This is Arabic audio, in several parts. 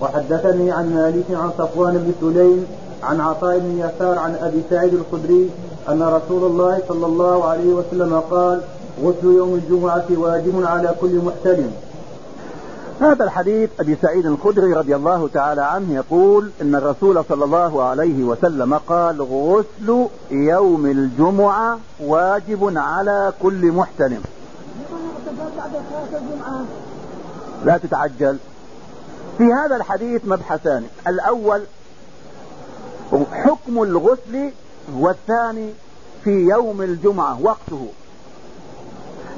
وحدثني عن مالك عن صفوان بن سليم عن عطاء بن يسار عن أبي سعيد الخدري أن رسول الله صلى الله عليه وسلم قال غسل يوم الجمعة واجب على كل محتلم. هذا الحديث أبي سعيد الخدري رضي الله تعالى عنه يقول إن الرسول صلى الله عليه وسلم قال غسل يوم الجمعة واجب على كل محتلم. لا تتعجل. في هذا الحديث مبحثان. الأول حكم الغسل والثاني في يوم الجمعة وقته.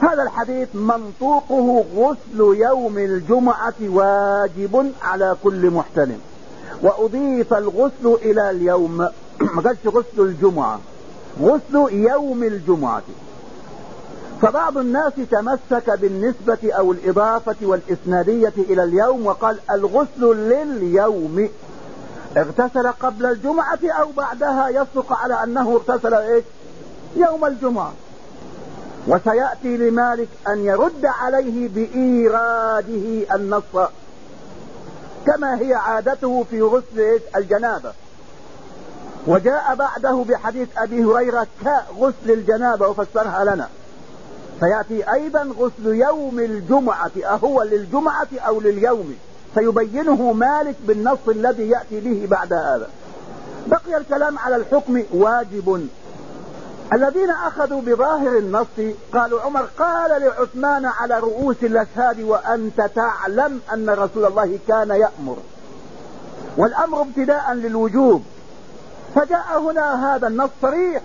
هذا الحديث منطوقه غسل يوم الجمعة واجب على كل محتلم. وأضيف الغسل إلى اليوم ما قالش غسل الجمعة غسل يوم الجمعة. فبعض الناس تمسك بالنسبة أو الإضافة والإسنادية إلى اليوم وقال الغسل لليوم. اغتسل قبل الجمعة أو بعدها؟ يصدق على أنه اغتسل إيش؟ يوم الجمعة. وسيأتي لمالك أن يرد عليه بإيراده النص كما هي عادته في غسل الجنابة. وجاء بعده بحديث أبي هريرة كغسل الجنابة وفسرها لنا. فيأتي أيضا غسل يوم الجمعة أهو للجمعة أو لليوم. سيبينه مالك بالنص الذي يأتي به بعد هذا. بقي الكلام على الحكم واجب. الذين أخذوا بظاهر النص قالوا عمر قال لعثمان على رؤوس الأشهاد وأنت تعلم أن رسول الله كان يأمر. والأمر ابتداء للوجوب. فجاء هنا هذا النص صريح.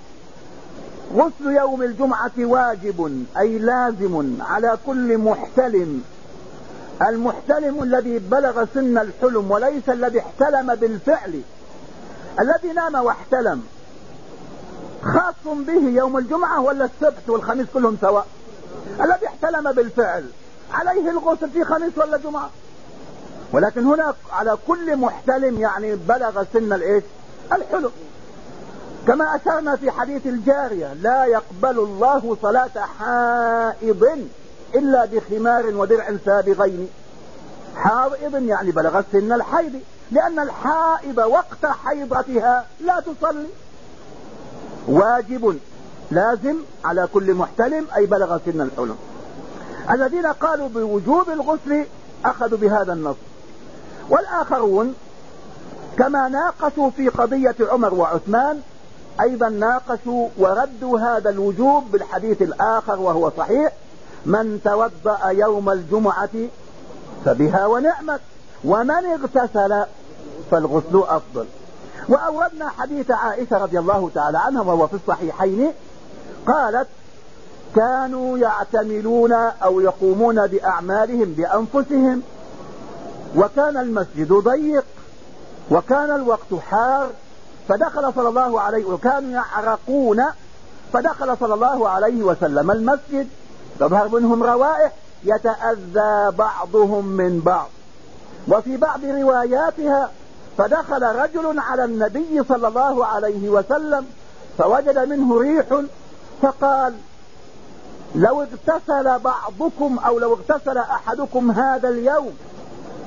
غسل يوم الجمعة واجب أي لازم على كل محتلم. المحتلم الذي بلغ سن الحلم وليس الذي احتلم بالفعل الذي نام واحتلم خاص به يوم الجمعة ولا السبت والخميس كلهم سواء. الذي احتلم بالفعل عليه الغسل في خميس ولا جمعة. ولكن هنا على كل محتلم يعني بلغ سن الايش الحلم. كما أشرنا في حديث الجارية لا يقبل الله صلاة حائض إلا بخمار ودرع سابغين. حائض يعني بلغت سن الحيض لأن الحائض وقت حيضتها لا تصلي. واجب لازم على كل محتلم أي بلغ سن الحلم. الذين قالوا بوجوب الغسل أخذوا بهذا النص. والآخرون كما ناقشوا في قضية عمر وعثمان أيضا ناقشوا وردوا هذا الوجوب بالحديث الآخر وهو صحيح. من توضأ يوم الجمعة فبها ونعمت. ومن اغتسل فالغسل أفضل. وأوردنا حديث عائشة رضي الله تعالى عنها وهو في الصحيحين. قالت كانوا يعتملون أو يقومون بأعمالهم بأنفسهم. وكان المسجد ضيق. وكان الوقت حار. فدخل صلى الله عليه وكانوا يعرقون فدخل صلى الله عليه وسلم المسجد. تظهر منهم روائح يتأذى بعضهم من بعض. وفي بعض رواياتها فدخل رجل على النبي صلى الله عليه وسلم فوجد منه ريح فقال لو اغتسل بعضكم أو لو اغتسل أحدكم هذا اليوم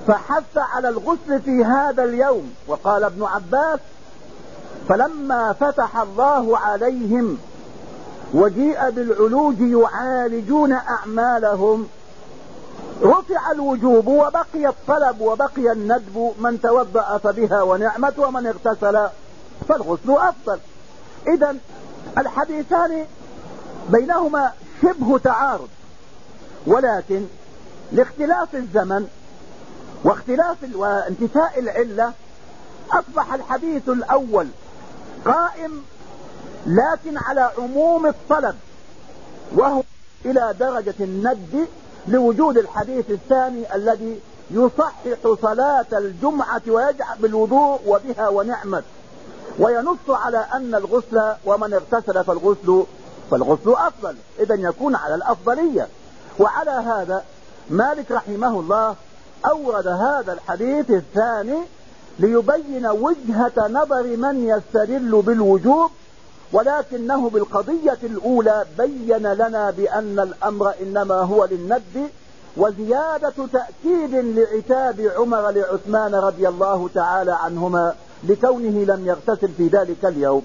فحث على الغسل في هذا اليوم وقال ابن عباس فلما فتح الله عليهم وجيء بالعلوج يعالجون أعمالهم رفع الوجوب وبقي الطلب وبقي الندب من توضأ فبها ونعمت ومن اغتسل فالغسل أفضل. إذا الحديثان بينهما شبه تعارض ولكن لاختلاف الزمن واختلاف وانتفاء العلة أصبح الحديث الأول قائم لكن على عموم الطلب وهو إلى درجة الند لوجود الحديث الثاني الذي يصحح صلاة الجمعة ويجعل بالوضوء وبها ونعمت. وينص على أن الغسل ومن اغتسل فالغسل فالغسل أفضل. اذا يكون على الأفضلية. وعلى هذا مالك رحمه الله أورد هذا الحديث الثاني ليبين وجهة نظر من يستدل بالوجوب ولكنه بالقضية الأولى بين لنا بأن الأمر إنما هو للند وزيادة تأكيد لعتاب عمر لعثمان رضي الله تعالى عنهما لكونه لم يغتسل في ذلك اليوم.